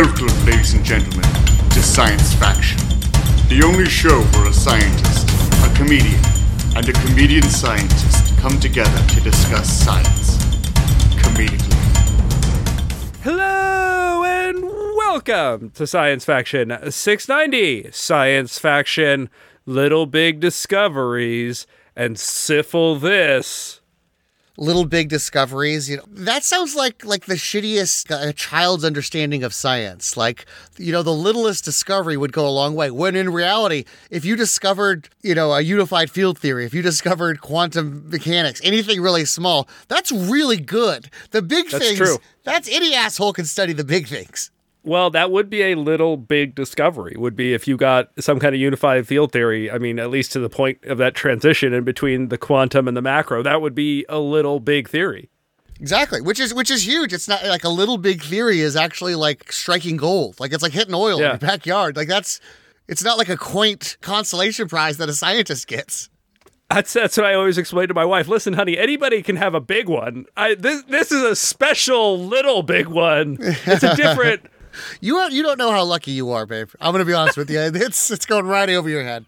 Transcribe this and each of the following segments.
Welcome, ladies and gentlemen, to Science Faction, the only show where a scientist, a comedian, and a comedian scientist come together to discuss science comedically. Hello and welcome to Science Faction 690. Science Faction, Little Big Discoveries, and Syphil This. Little big discoveries. You know, that sounds like like the shittiest uh, child's understanding of science. Like, you know, the littlest discovery would go a long way. When in reality, if you discovered, you know, a unified field theory, if you discovered quantum mechanics, anything really small, that's really good. The big That's things, true. that's any asshole can study the big things. Well, that would be a little big discovery, would be if you got some kind of unified field theory. I mean, at least to the point of that transition in between the quantum and the macro, that would be a little big theory. Exactly, which is which is huge. It's not like a little big theory is actually like striking gold. Like it's like hitting oil Yeah. in your backyard. Like that's it's not like a quaint consolation prize that a scientist gets. That's that's what I always explain to my wife. Listen, honey, anybody can have a big one. I this this is a special little big one. It's a different. You are, you don't know how lucky you are, babe. I'm gonna be honest with you. It's it's going right over your head.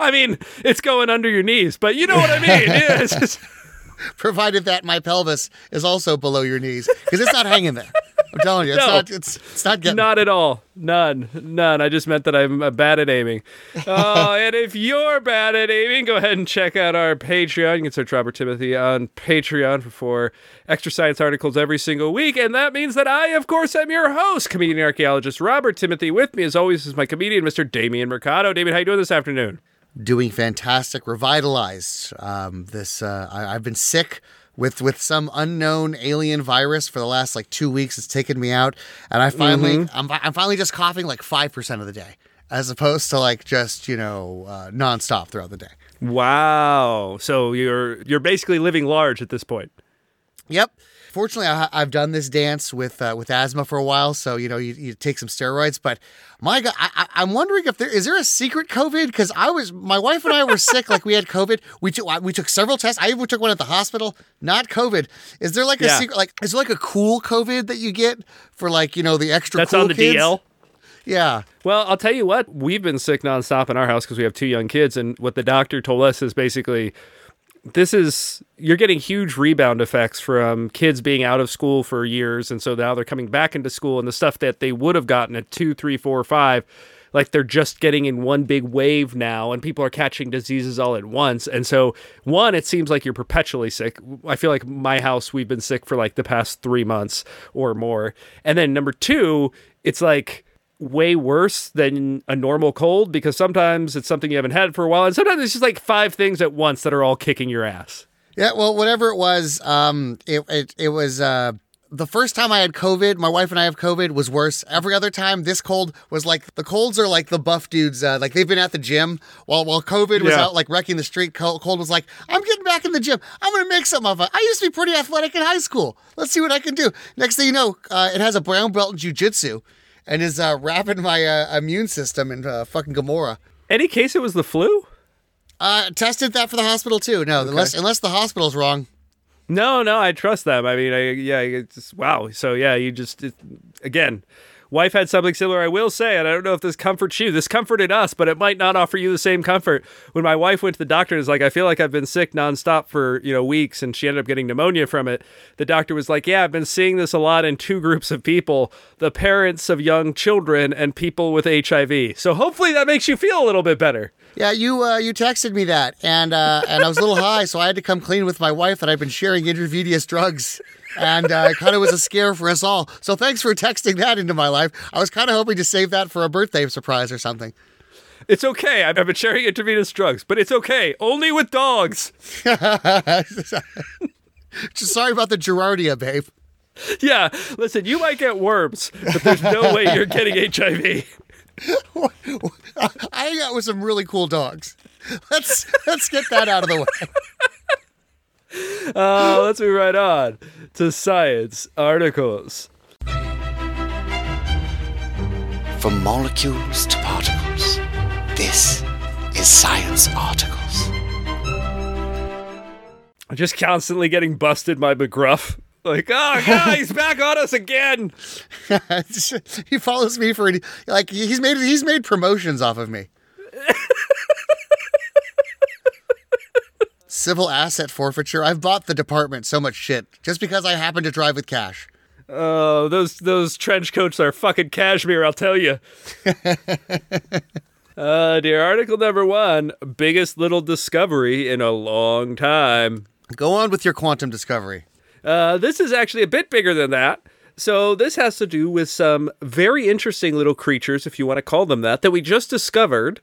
I mean, it's going under your knees, but you know what I mean. Yeah, just- Provided that my pelvis is also below your knees, because it's not hanging there. I'm telling you, it's No. not. It's it's not getting. not at all. None. None. I just meant that I'm uh, bad at aiming. Oh, and if you're bad at aiming, go ahead and check out our Patreon. You can search Robert Timothy on Patreon for extra science articles every single week. And that means that I, of course, am your host, comedian archaeologist Robert Timothy. With me, as always, is my comedian, Mr. Damien Mercado. Damien, how you doing this afternoon? doing fantastic, revitalized. Um, this uh, I, I've been sick with with some unknown alien virus for the last like two weeks. It's taken me out, and I finally I'm, I'm finally just coughing like five percent of the day, as opposed to like just you know uh, nonstop throughout the day. Wow. So you're you're basically living large at this point. Yep. Fortunately, I, I've done this dance with uh, with asthma for a while, so you know you, you take some steroids. But my God, I, I'm wondering if there is there a secret COVID because I was my wife and I were sick, like we had COVID. We took we took several tests. I even took one at the hospital, not COVID. Is there like a Yeah. secret like is there like a cool COVID that you get for like you know the extra That's cool on the kids? DL. Yeah. Well, I'll tell you what, we've been sick nonstop in our house because we have two young kids. And what the doctor told us is basically this is, you're getting huge rebound effects from kids being out of school for years. And so now they're coming back into school and the stuff that they would have gotten at two, three, four, five, like they're just getting in one big wave now and people are catching diseases all at once. And so, one, it seems like you're perpetually sick. I feel like my house, we've been sick for like the past three months or more. And then number two, it's like, way worse than a normal cold because sometimes it's something you haven't had for a while and sometimes it's just like five things at once that are all kicking your ass. Yeah, well, whatever it was, um, it it, it was uh, the first time I had COVID. My wife and I have COVID was worse. Every other time, this cold was like the colds are like the buff dudes. Uh, like they've been at the gym while while COVID was Yeah. out like wrecking the street. Cold, cold was like, I'm getting back in the gym. I'm gonna make something of it. I used to be pretty athletic in high school. Let's see what I can do. Next thing you know, uh, it has a brown belt in jujitsu and is uh, wrapping my uh, immune system in uh, fucking kimura. Any case it was the flu? Uh, tested that for the hospital too. No, unless unless the hospital's wrong. No, no, I trust them. I mean, I, yeah, it's just, wow. So yeah, you just it, again, wife had something similar. I will say, and I don't know if this comforts you. This comforted us, but it might not offer you the same comfort. When my wife went to the doctor, and was like, I feel like I've been sick nonstop for you know weeks, and she ended up getting pneumonia from it. The doctor was like, Yeah, I've been seeing this a lot in two groups of people: the parents of young children and people with HIV. So hopefully that makes you feel a little bit better. Yeah, you uh, you texted me that, and uh, and I was a little high, so I had to come clean with my wife that I've been sharing intravenous drugs, and uh, it kind of was a scare for us all. So thanks for texting that into my life. I was kind of hoping to save that for a birthday surprise or something. It's okay. I've been sharing intravenous drugs, but it's okay. Only with dogs. Just sorry about the Giardia, babe. Yeah, listen, you might get worms, but there's no way you're getting HIV. I hang out with some really cool dogs. Let's let's get that out of the way. Uh, let's move right on to science articles. From molecules to particles, this is Science Articles. I'm just constantly getting busted by McGruff. Like, oh god, he's back on us again. he follows me for like he's made he's made promotions off of me. Civil asset forfeiture. I've bought the department so much shit just because I happen to drive with cash. Oh, those those trench coats are fucking cashmere, I'll tell you. uh, dear article number one: biggest little discovery in a long time. Go on with your quantum discovery. Uh, this is actually a bit bigger than that. So this has to do with some very interesting little creatures, if you want to call them that, that we just discovered.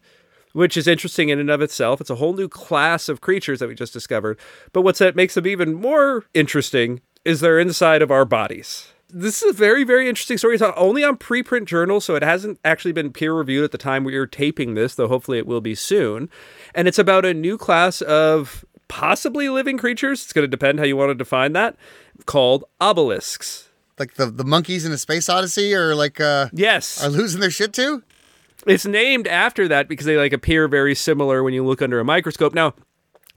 Which is interesting in and of itself. It's a whole new class of creatures that we just discovered. But what's that makes them even more interesting is they're inside of our bodies this is a very, very interesting story. It's only on preprint journals, so it hasn't actually been peer reviewed at the time we are taping this, though hopefully it will be soon. And it's about a new class of possibly living creatures. It's going to depend how you want to define that, called obelisks. Like the, the monkeys in a space odyssey, or like uh, yes, are losing their shit too. It's named after that because they like appear very similar when you look under a microscope. Now,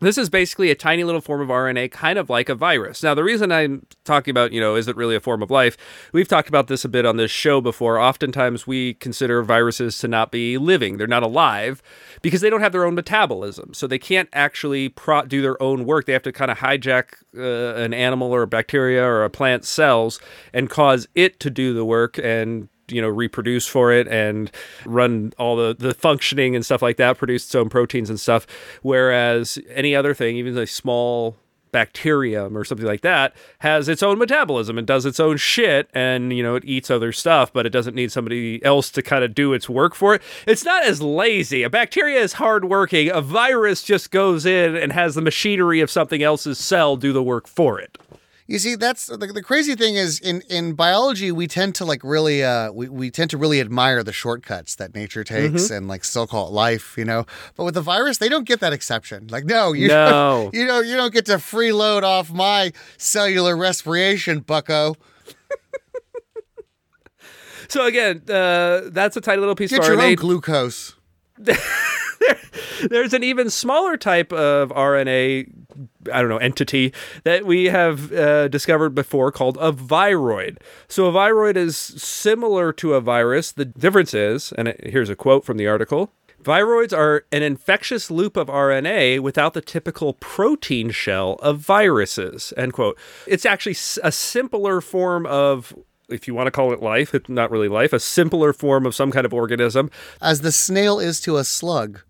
this is basically a tiny little form of RNA, kind of like a virus. Now, the reason I'm talking about, you know, is it really a form of life? We've talked about this a bit on this show before. Oftentimes, we consider viruses to not be living, they're not alive because they don't have their own metabolism. So they can't actually pro- do their own work. They have to kind of hijack uh, an animal or a bacteria or a plant cells and cause it to do the work and you know reproduce for it and run all the the functioning and stuff like that produce its own proteins and stuff. Whereas any other thing even a small bacterium or something like that has its own metabolism and does its own shit and you know it eats other stuff but it doesn't need somebody else to kind of do its work for it. It's not as lazy. A bacteria is hardworking. A virus just goes in and has the machinery of something else's cell do the work for it you see, that's the, the crazy thing is in, in biology, we tend to like really, uh, we, we tend to really admire the shortcuts that nature takes mm-hmm. and like still call it life, you know. But with the virus, they don't get that exception. Like, no, you no. don't, you know, you don't get to freeload off my cellular respiration, Bucko. so again, uh, that's a tiny little piece get of your RNA. own glucose. there's an even smaller type of RNA, I don't know, entity that we have uh, discovered before called a viroid. So a viroid is similar to a virus. The difference is, and here's a quote from the article. Viroids are an infectious loop of RNA without the typical protein shell of viruses. End quote. It's actually a simpler form of if you want to call it life, it's not really life, a simpler form of some kind of organism. As the snail is to a slug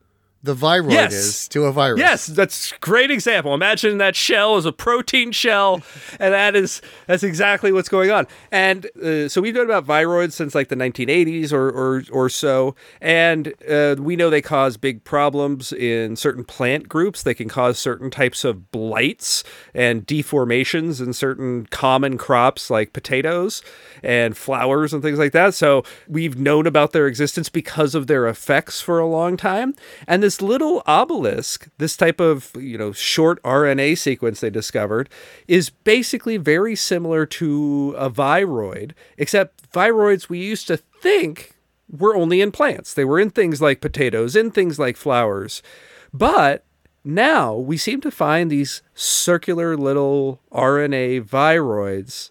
the viroid yes. is to a virus. Yes, that's a great example. Imagine that shell is a protein shell, and that is that's exactly what's going on. And uh, so we've known about viroids since like the 1980s or or, or so, and uh, we know they cause big problems in certain plant groups. They can cause certain types of blights and deformations in certain common crops like potatoes and flowers and things like that. So we've known about their existence because of their effects for a long time, and this this little obelisk, this type of, you know, short RNA sequence they discovered, is basically very similar to a viroid, except viroids we used to think were only in plants. They were in things like potatoes, in things like flowers. But now we seem to find these circular little RNA viroids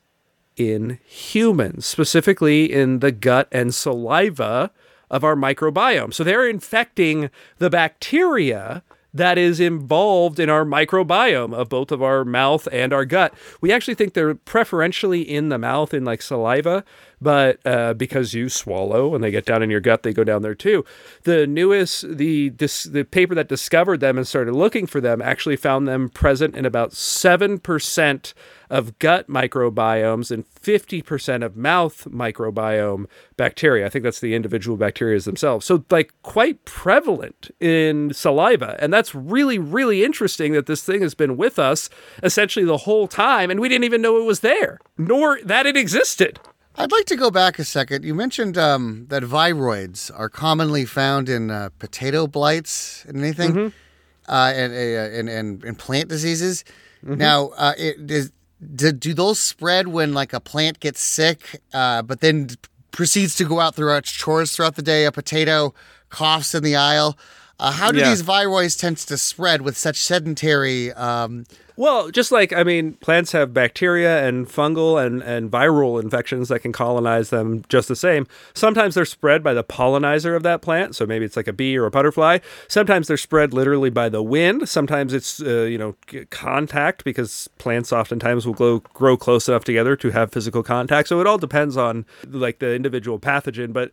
in humans, specifically in the gut and saliva of our microbiome. So they're infecting the bacteria that is involved in our microbiome of both of our mouth and our gut. We actually think they're preferentially in the mouth in like saliva, but uh, because you swallow and they get down in your gut, they go down there too. The newest, the this, the paper that discovered them and started looking for them actually found them present in about seven percent of gut microbiomes and 50% of mouth microbiome bacteria. I think that's the individual bacteria themselves. So, like, quite prevalent in saliva. And that's really, really interesting that this thing has been with us essentially the whole time and we didn't even know it was there, nor that it existed. I'd like to go back a second. You mentioned um, that viroids are commonly found in uh, potato blights and anything, mm-hmm. uh, and, uh, and, and, and plant diseases. Mm-hmm. Now, uh, it, is, do, do those spread when like a plant gets sick, uh, but then proceeds to go out throughout chores throughout the day? A potato coughs in the aisle. Uh, how do Yeah. these viroids tend to spread with such sedentary? Um, Well, just like I mean, plants have bacteria and fungal and, and viral infections that can colonize them just the same. Sometimes they're spread by the pollinizer of that plant, so maybe it's like a bee or a butterfly. Sometimes they're spread literally by the wind. Sometimes it's uh, you know contact because plants oftentimes will grow grow close enough together to have physical contact. So it all depends on like the individual pathogen, but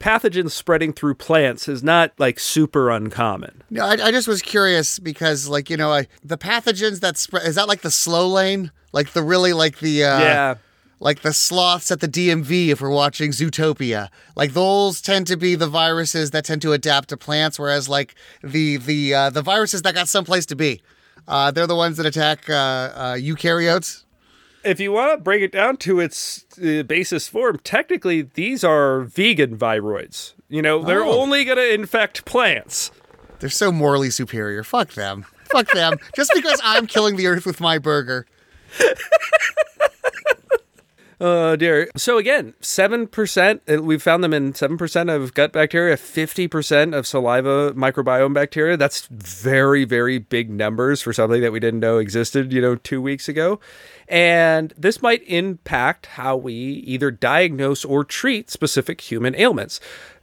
pathogens spreading through plants is not like super uncommon. no, I, I just was curious because, like, you know, I, the pathogens that spread is that like the slow lane, like the really like the uh, yeah. like the sloths at the DMV if we're watching Zootopia. Like those tend to be the viruses that tend to adapt to plants, whereas like the the uh, the viruses that got someplace to be, uh, they're the ones that attack uh, uh, eukaryotes. If you want to break it down to its uh, basis form, technically these are vegan viroids. You know, they're Oh. only going to infect plants. They're so morally superior. Fuck them. Fuck them. Just because I'm killing the earth with my burger. Oh dear. So again, seven percent. We found them in seven percent of gut bacteria, fifty percent of saliva microbiome bacteria. That's very, very big numbers for something that we didn't know existed. You know, two weeks ago, and this might impact how we either diagnose or treat specific human ailments.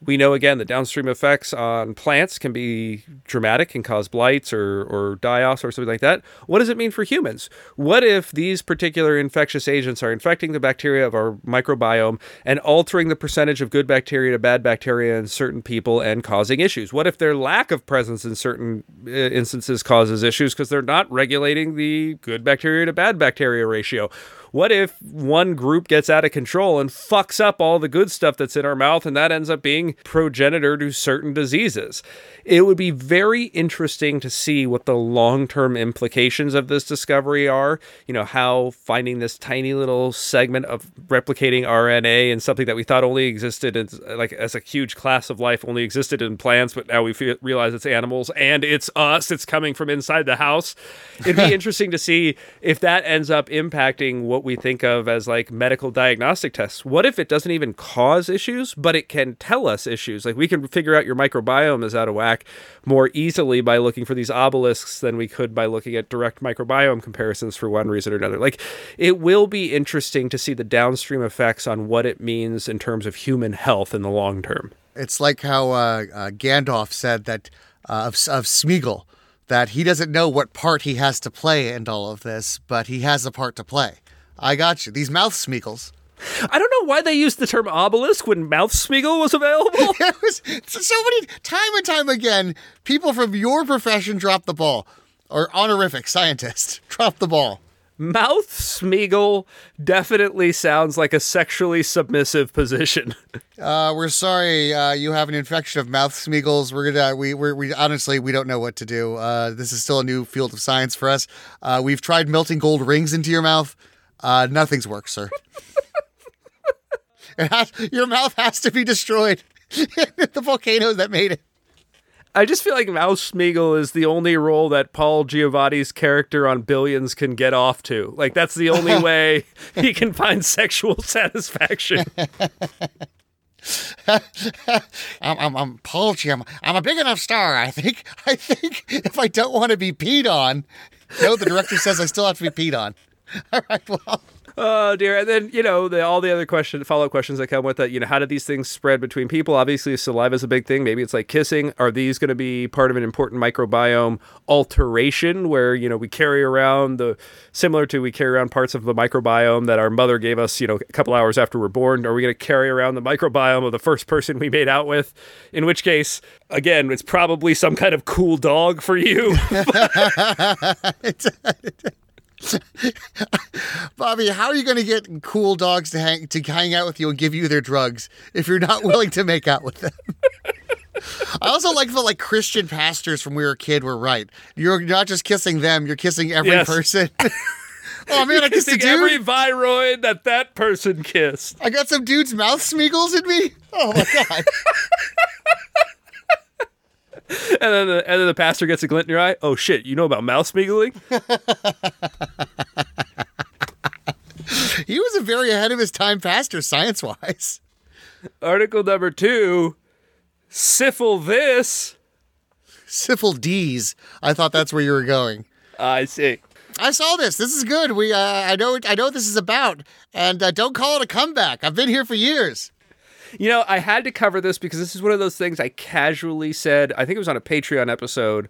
We know again the downstream effects on plants can be dramatic and cause blights or, or die offs or something like that. What does it mean for humans? What if these particular infectious agents are infecting the bacteria of our microbiome and altering the percentage of good bacteria to bad bacteria in certain people and causing issues? What if their lack of presence in certain uh, instances causes issues because they're not regulating the good bacteria to bad bacteria ratio? What if one group gets out of control and fucks up all the good stuff that's in our mouth and that ends up being progenitor to certain diseases? It would be very interesting to see what the long term implications of this discovery are. You know, how finding this tiny little segment of replicating RNA and something that we thought only existed as, like as a huge class of life only existed in plants, but now we fe- realize it's animals and it's us. It's coming from inside the house. It'd be interesting to see if that ends up impacting what we think of as like medical diagnostic tests. What if it doesn't even cause issues, but it can tell us issues? Like we can figure out your microbiome is out of whack more easily by looking for these obelisks than we could by looking at direct microbiome comparisons for one reason or another. Like it will be interesting to see the downstream effects on what it means in terms of human health in the long term. It's like how uh, uh, Gandalf said that uh, of, of Smeagol, that he doesn't know what part he has to play in all of this, but he has a part to play. I got you. These mouth Smeagol's. I don't know why they used the term obelisk when Mouth Smeagol was available. It was so many time and time again. People from your profession drop the ball, or honorific scientist drop the ball. Mouth Smeagol definitely sounds like a sexually submissive position. Uh, we're sorry uh, you have an infection of mouth Smeagol's. We're gonna we we we honestly we don't know what to do. Uh, this is still a new field of science for us. Uh, we've tried melting gold rings into your mouth. Uh, nothing's worked, sir. It has, your mouth has to be destroyed. the volcanoes that made it. I just feel like Mouth Smeagol is the only role that Paul Giamatti's character on Billions can get off to. Like that's the only way he can find sexual satisfaction. I'm, I'm, I'm Paul G. I'm, I'm a big enough star. I think. I think if I don't want to be peed on, no, the director says I still have to be peed on. All right. Well, Oh dear. And then, you know, the, all the other question follow-up questions that come with that, you know, how do these things spread between people? Obviously, saliva is a big thing. Maybe it's like kissing. Are these going to be part of an important microbiome alteration where, you know, we carry around the similar to we carry around parts of the microbiome that our mother gave us, you know, a couple hours after we're born? Are we going to carry around the microbiome of the first person we made out with? In which case, again, it's probably some kind of cool dog for you. Bobby, how are you going to get cool dogs to hang to hang out with you and give you their drugs if you're not willing to make out with them? I also like the like Christian pastors from when we were a kid were right. You're not just kissing them; you're kissing every Yes. person. oh man, I kissed a dude. every viroid that that person kissed. I got some dude's mouth smeagles in me. Oh my god! And then, the, and then the pastor gets a glint in your eye. Oh shit! You know about mouth smeagling? he was a very ahead of his time pastor, science wise. Article number two. Syphil this. Syphil D's. I thought that's where you were going. I see. I saw this. This is good. We, uh, I know, I know what this is about, and uh, don't call it a comeback. I've been here for years. You know, I had to cover this because this is one of those things I casually said. I think it was on a Patreon episode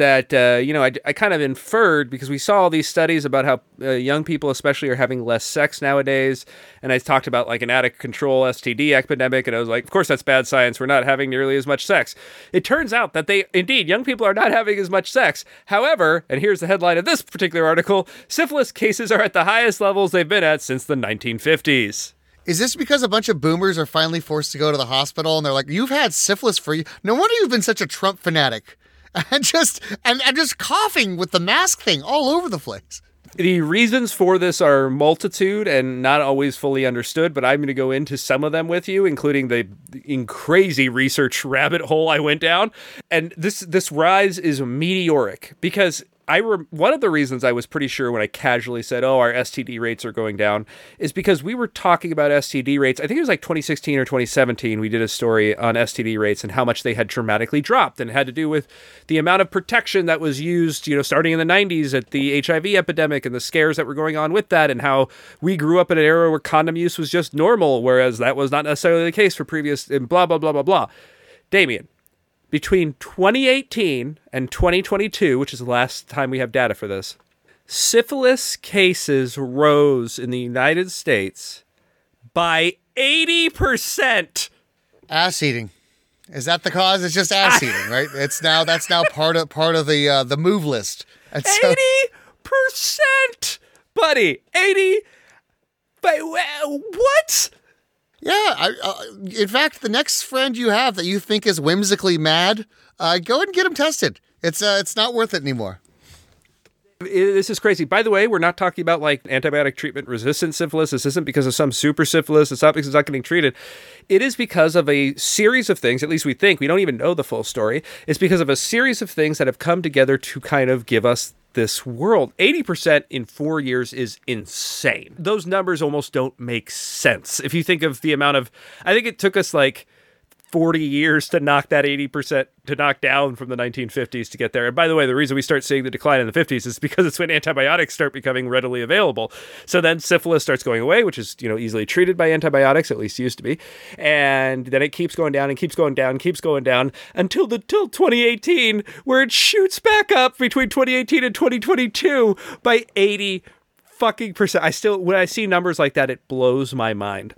that uh, you know I, I kind of inferred because we saw all these studies about how uh, young people especially are having less sex nowadays. And i talked about like an out of control std epidemic. And i was like of course that's bad science. We're not having nearly as much sex. It turns out that they indeed young people are not having as much sex. However and here's the headline of this particular article syphilis cases are at the highest levels they've been at since the 1950s Is this because a bunch of boomers are finally forced to go to the hospital and they're like, "You've had syphilis for you. No wonder you've been such a Trump fanatic." And just and, and just coughing with the mask thing all over the place. The reasons for this are multitude and not always fully understood, but I'm going to go into some of them with you, including the in crazy research rabbit hole I went down. And this this rise is meteoric because I re- one of the reasons I was pretty sure when I casually said, "Oh, our STD rates are going down," is because we were talking about STD rates. I think it was like 2016 or 2017. We did a story on STD rates and how much they had dramatically dropped, and had to do with the amount of protection that was used, you know, starting in the 90s at the HIV epidemic and the scares that were going on with that, and how we grew up in an era where condom use was just normal, whereas that was not necessarily the case for previous and blah blah blah blah blah. Damien, between 2018 and 2022, which is the last time we have data for this, syphilis cases rose in the United States by 80%. Ass eating. Is that the cause? It's just ass eating, right? It's now that's now part of part of the uh, the move list. And so- 80%! Buddy, 80 but what? Yeah, I, uh, in fact, the next friend you have that you think is whimsically mad, uh, go ahead and get him tested. It's uh, it's not worth it anymore. It- this is crazy. By the way, we're not talking about like antibiotic treatment resistant syphilis. This isn't because of some super syphilis. It's not because it's not getting treated. It is because of a series of things, at least we think, we don't even know the full story. It's because of a series of things that have come together to kind of give us this world. 80% in four years is insane. Those numbers almost don't make sense. If you think of the amount of, I think it took us like 40 years to knock that 80% to knock down from the 1950s to get there. And by the way, the reason we start seeing the decline in the 50s is because it's when antibiotics start becoming readily available. So then syphilis starts going away, which is, you know, easily treated by antibiotics, at least used to be. And then it keeps going down and keeps going down, keeps going down until the till 2018 where it shoots back up between 2018 and 2022 by 80 fucking percent. I still when I see numbers like that it blows my mind.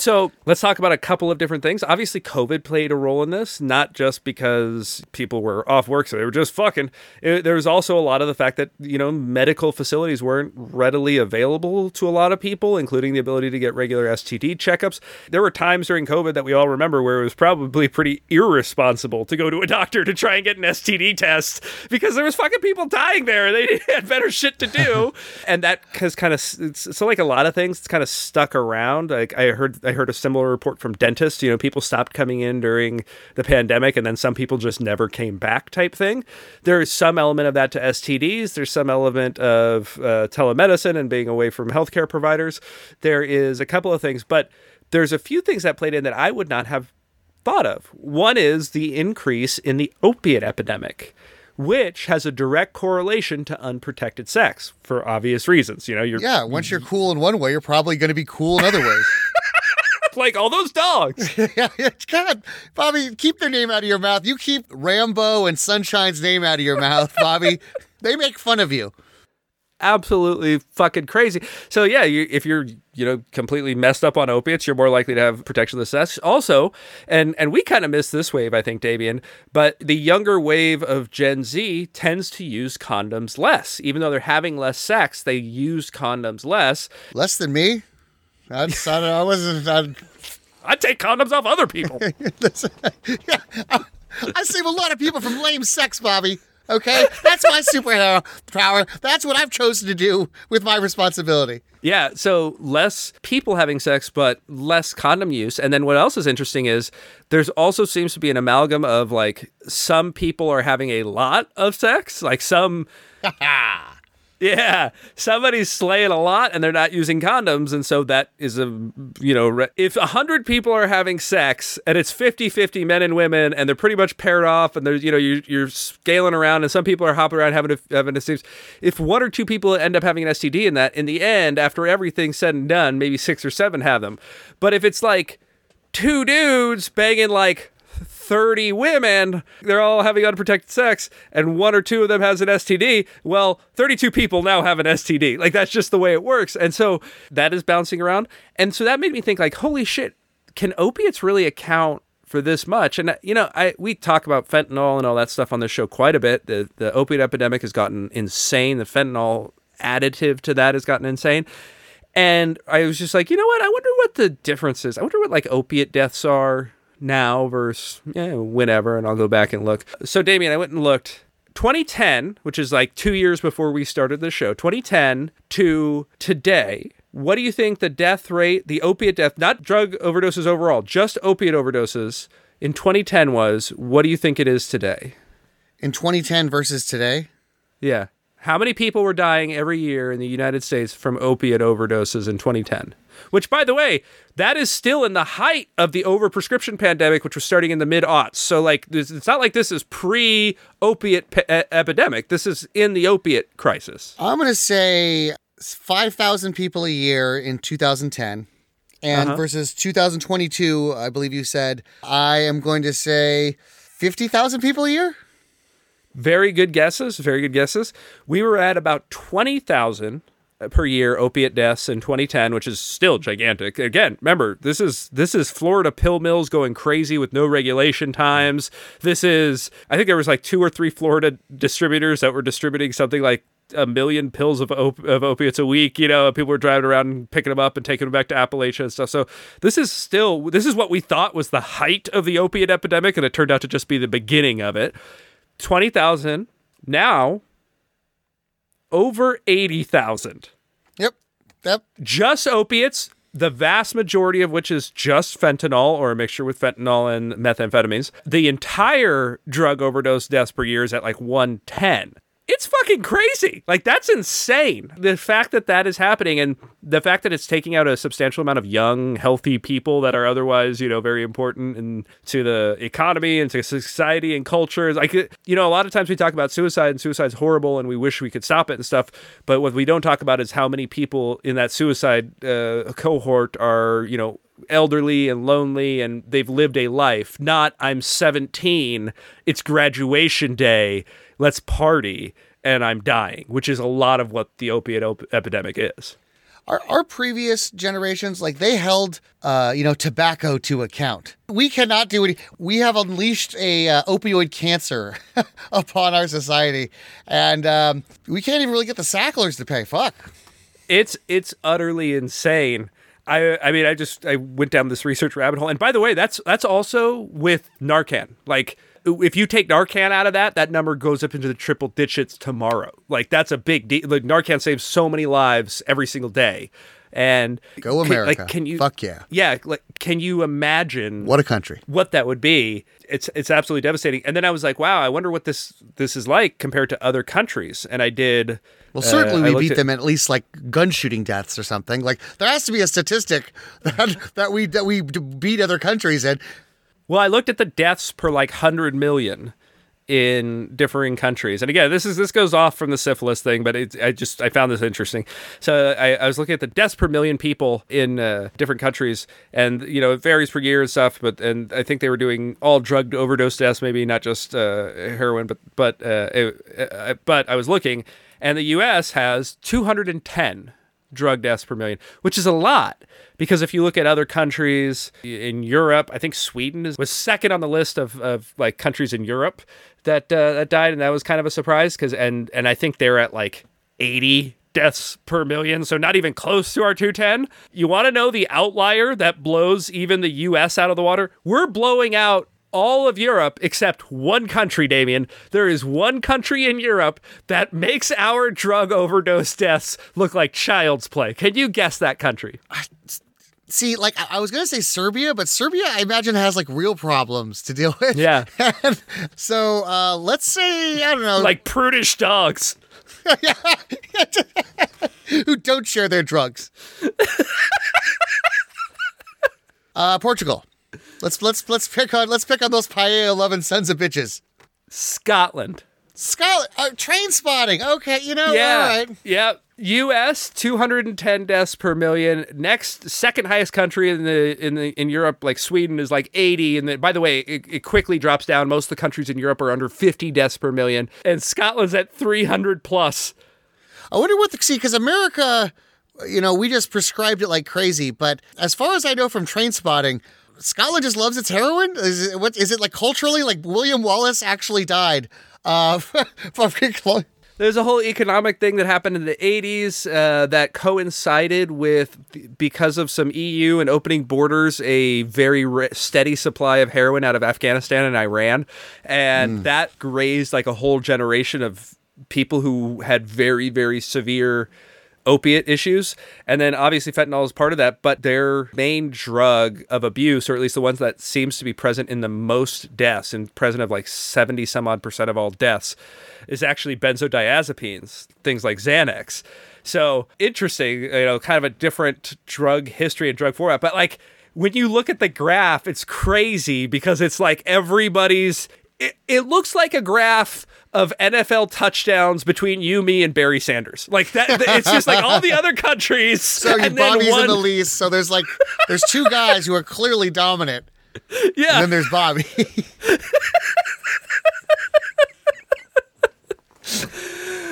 So let's talk about a couple of different things. Obviously, COVID played a role in this, not just because people were off work, so they were just fucking. It, there was also a lot of the fact that, you know, medical facilities weren't readily available to a lot of people, including the ability to get regular STD checkups. There were times during COVID that we all remember where it was probably pretty irresponsible to go to a doctor to try and get an STD test because there was fucking people dying there. They had better shit to do. and that has kind of, so like a lot of things, it's kind of stuck around. Like I heard, I heard a similar report from dentists. You know, people stopped coming in during the pandemic, and then some people just never came back. Type thing. There is some element of that to STDs. There's some element of uh, telemedicine and being away from healthcare providers. There is a couple of things, but there's a few things that played in that I would not have thought of. One is the increase in the opiate epidemic. Which has a direct correlation to unprotected sex for obvious reasons. You know, you're Yeah, once you're cool in one way, you're probably going to be cool in other ways. like all those dogs. yeah, yeah, God, Bobby, keep their name out of your mouth. You keep Rambo and Sunshine's name out of your mouth, Bobby. they make fun of you. absolutely fucking crazy. So yeah, you, if you're you know completely messed up on opiates, you're more likely to have protection of sex. Also, and and we kind of missed this wave, I think, Damien. But the younger wave of Gen Z tends to use condoms less, even though they're having less sex. They use condoms less. Less than me? That's, I, I wasn't. I, I take condoms off other people. yeah, I, I save a lot of people from lame sex, Bobby. Okay, that's my superhero power. That's what I've chosen to do with my responsibility. Yeah, so less people having sex, but less condom use. And then what else is interesting is there's also seems to be an amalgam of like some people are having a lot of sex, like some Yeah, somebody's slaying a lot and they're not using condoms. And so that is a, you know, re- if 100 people are having sex and it's 50 50 men and women and they're pretty much paired off and there's, you know, you're, you're scaling around and some people are hopping around having a, having a seems. If one or two people end up having an STD in that, in the end, after everything's said and done, maybe six or seven have them. But if it's like two dudes banging like 30 women, they're all having unprotected sex, and one or two of them has an STD, well, 32 people now have an STD. Like, that's just the way it works. And so that is bouncing around. And so that made me think, like, holy shit, can opiates really account for this much? And, you know, I we talk about fentanyl and all that stuff on this show quite a bit. The, the opiate epidemic has gotten insane. The fentanyl additive to that has gotten insane. And I was just like, you know what? I wonder what the difference is. I wonder what like opiate deaths are now versus yeah, whenever, and I'll go back and look. So, Damien, I went and looked. 2010, which is like two years before we started the show, 2010 to today, what do you think the death rate, the opiate death, not drug overdoses overall, just opiate overdoses in 2010 was? What do you think it is today? In 2010 versus today? Yeah. How many people were dying every year in the United States from opiate overdoses in 2010? Which, by the way, that is still in the height of the overprescription pandemic, which was starting in the mid aughts. So, like, it's not like this is pre opiate pe- epidemic. This is in the opiate crisis. I'm going to say 5,000 people a year in 2010. And Uh-huh. versus 2022, I believe you said, I am going to say 50,000 people a year? Very good guesses. Very good guesses. We were at about 20,000 per year opiate deaths in 2010 which is still gigantic. Again remember this is this is florida pill mills going crazy with no regulation times. This is i think there was like two or three florida distributors that were distributing something like a million pills of, op- of opiates a week you know people were driving around and picking them up and taking them back to appalachia and stuff. So this is still this is what we thought was the height of the opiate epidemic and it turned out to just be the beginning of it. 20000 now over 80,000 Yep. Yep. just opiates, the vast majority of which is just fentanyl or a mixture with fentanyl and methamphetamines. The entire drug overdose deaths per year is at like 110. It's fucking crazy. Like that's insane. The fact that that is happening and the fact that it's taking out a substantial amount of young, healthy people that are otherwise, you know, very important and to the economy and to society and culture like, you know, a lot of times we talk about suicide and suicide's horrible and we wish we could stop it and stuff. But what we don't talk about is how many people in that suicide uh, cohort are, you know, elderly and lonely and they've lived a life. Not I'm 17, it's graduation day, let's party and I'm dying, which is a lot of what the opiate op- epidemic is. Our, our previous generations, like they held, uh, you know, tobacco to account. We cannot do it. We have unleashed a uh, opioid cancer upon our society, and um, we can't even really get the Sacklers to pay. Fuck. It's it's utterly insane. I I mean I just I went down this research rabbit hole. And by the way, that's that's also with Narcan. Like if you take Narcan out of that, that number goes up into the triple digits tomorrow. Like that's a big deal. Like Narcan saves so many lives every single day. And Go can- America. like, can you? Fuck yeah. Yeah. Like, can you imagine What a country. what that would be. It's it's absolutely devastating. And then I was like, wow, I wonder what this this is like compared to other countries. And I did. Well, uh, certainly I we beat at- them at least like gun shooting deaths or something. Like there has to be a statistic that that we that we beat other countries in. Well, I looked at the deaths per like hundred million in differing countries, and again, this is this goes off from the syphilis thing, but it, I just I found this interesting. So I, I was looking at the deaths per million people in uh, different countries, and you know it varies per year and stuff. But and I think they were doing all drug overdose deaths, maybe not just uh, heroin, but but uh, it, uh, but I was looking, and the U.S. has two hundred and ten drug deaths per million, which is a lot because if you look at other countries in Europe, I think Sweden is, was second on the list of, of like countries in Europe that uh, that died, and that was kind of a surprise because and and I think they're at like eighty deaths per million, so not even close to our 210. You want to know the outlier that blows even the U.S. out of the water? We're blowing out all of Europe except one country, Damien. There is one country in Europe that makes our drug overdose deaths look like child's play. Can you guess that country? See, like I, was gonna say Serbia, but Serbia, I imagine, has like real problems to deal with. Yeah. So uh, let's say I don't know, Like prudish dogs. who don't share their drugs. uh, Portugal. Let's let's let's pick on let's pick on those paella loving sons of bitches. Scotland. Scotland, uh, Trainspotting. Okay, you know, Yeah. all right. Yeah. U.S. 210 deaths per million. Next, second highest country in the in the in Europe, like Sweden, is like 80. And then, by the way, it, it quickly drops down. Most of the countries in Europe are under 50 deaths per million, and Scotland's at 300 plus. I wonder what the see because America, you know, we just prescribed it like crazy. But as far as I know from Trainspotting, Scotland just loves its heroin. Is it, what is it like culturally? Like William Wallace actually died. Uh, There's a whole economic thing that happened in the 80s uh, that coincided with, because of some EU and opening borders, a very re- steady supply of heroin out of Afghanistan and Iran. And that grazed like a whole generation of people who had very, very severe opiate issues. And then obviously fentanyl is part of that, but their main drug of abuse, or at least the ones that seems to be present in the most deaths and present of like 70 some odd percent of all deaths, is actually benzodiazepines, things like Xanax. So interesting, you know, kind of a different drug history and drug format. But like when you look at the graph, it's crazy because it's like everybody's it, it looks like a graph of NFL touchdowns between you, me, and Barry Sanders. Like that, it's just like all the other countries. So and then Bobby's one, in the least. So there's like there's two guys who are clearly dominant, yeah, and then there's Bobby.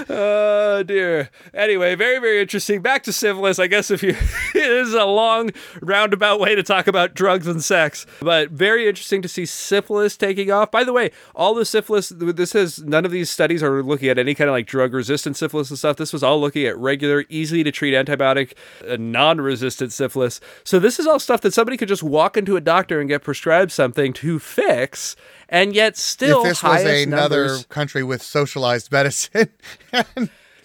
Oh dear. Anyway, very very interesting. Back to syphilis. I guess if you it is a long roundabout way to talk about drugs and sex, but very interesting to see syphilis taking off. By the way, all the syphilis this is none of these studies are looking at any kind of like drug resistant syphilis and stuff. This was all looking at regular, easy to treat antibiotic, uh, non-resistant syphilis. So this is all stuff that somebody could just walk into a doctor and get prescribed something to fix. And yet, still, if this was another numbers- country with socialized medicine,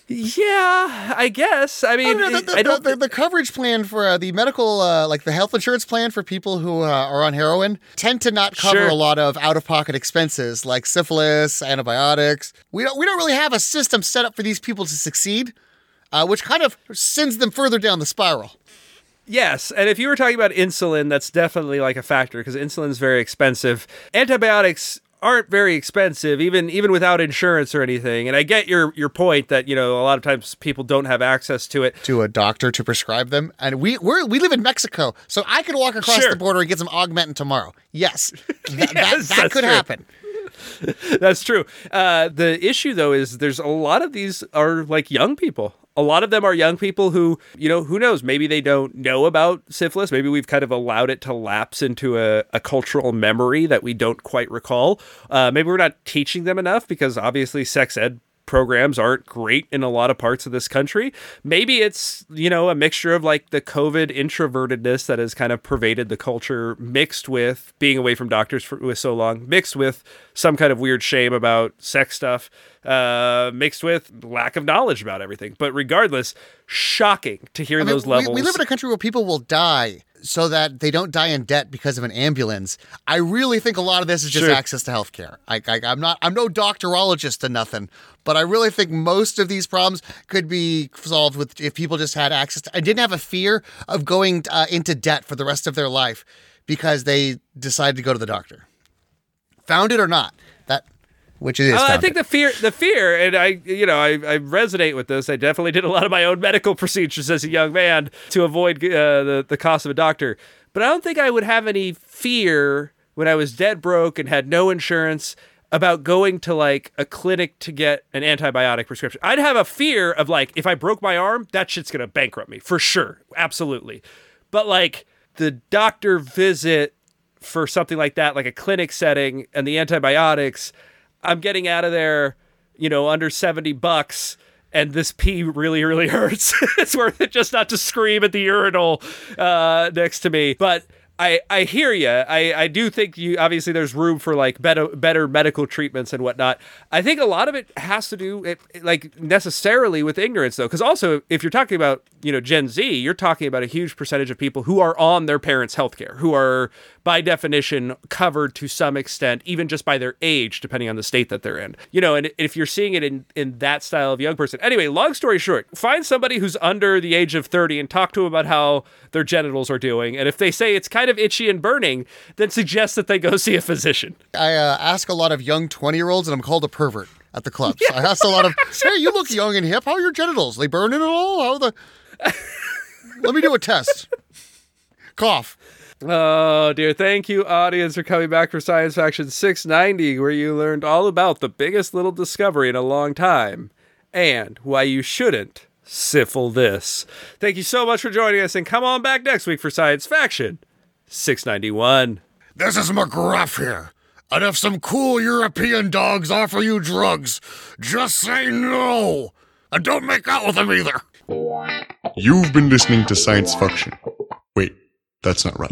Yeah, I guess. I mean, I don't know, the, I don't. the, the, the coverage plan for uh, the medical, uh, like the health insurance plan for people who uh, are on heroin, tend to not cover Sure. a lot of out-of-pocket expenses like syphilis, antibiotics. We don't we don't really have a system set up for these people to succeed, uh, which kind of sends them further down the spiral. Yes, and if you were talking about insulin, that's definitely like a factor because insulin's very expensive. Antibiotics aren't very expensive, even even without insurance or anything. And I get your your point that you know a lot of times people don't have access to it. To a doctor to prescribe them, and we we're, we live in Mexico, so I could walk across Sure. the border and get some augmentin tomorrow. Yes, Th- that, Yes, that that's could true. happen. That's true. Uh, the issue though is there's a lot of these are like young people. A lot of them are young people who, you know, who knows? Maybe they don't know about syphilis. Maybe we've kind of allowed it to lapse into a, a cultural memory that we don't quite recall. Uh, maybe we're not teaching them enough because obviously sex ed programs aren't great in a lot of parts of this country. Maybe it's, you know, a mixture of like the COVID introvertedness that has kind of pervaded the culture mixed with being away from doctors for with so long, mixed with some kind of weird shame about sex stuff, uh, mixed with lack of knowledge about everything. But regardless, shocking to hear I mean, those we- levels. We, live in a country where people will die so that they don't die in debt because of an ambulance. I really think a lot of this is just Sure. access to health care. I, I, I'm not, I'm no doctorologist to nothing, but I really think most of these problems could be solved with if people just had access to, I didn't have a fear of going uh, into debt for the rest of their life because they decided to go to the doctor. Found it or not, which is. Uh, I think the fear, the fear, and I, you know, I, I resonate with this. I definitely did a lot of my own medical procedures as a young man to avoid uh, the the cost of a doctor. But I don't think I would have any fear when I was dead broke and had no insurance about going to like a clinic to get an antibiotic prescription. I'd have a fear of like if I broke my arm, that shit's gonna bankrupt me for sure, absolutely. But like the doctor visit for something like that, like a clinic setting, and the antibiotics, I'm getting out of there, you know, under 70 bucks. And this pee really, really hurts. it's worth it just not to scream at the urinal uh, next to me. But I, I hear you. I, I do think you obviously there's room for like better better medical treatments and whatnot. I think a lot of it has to do it like necessarily with ignorance though, because also if you're talking about you know Gen Z, you're talking about a huge percentage of people who are on their parents' healthcare, who are by definition covered to some extent, even just by their age, depending on the state that they're in. You know, and if you're seeing it in in that style of young person. Anyway, long story short, find somebody who's under the age of 30 and talk to them about how their genitals are doing, and if they say it's kind of itchy and burning, then suggest that they go see a physician. I uh, ask a lot of young 20 year olds, and I'm called a pervert at the clubs. I ask a lot of, hey, you look young and hip. How are your genitals? They burning at all? How the. Let me do a test. Cough. Oh dear. Thank you, audience, for coming back for Science Faction 690, where you learned all about the biggest little discovery in a long time and why you shouldn't syphilis. Thank you so much for joining us, and come on back next week for Science Faction 691. This is McGruff here. And if some cool European dogs offer you drugs, just say no. And don't make out with them either. You've been listening to Science Faction. Wait, that's not right.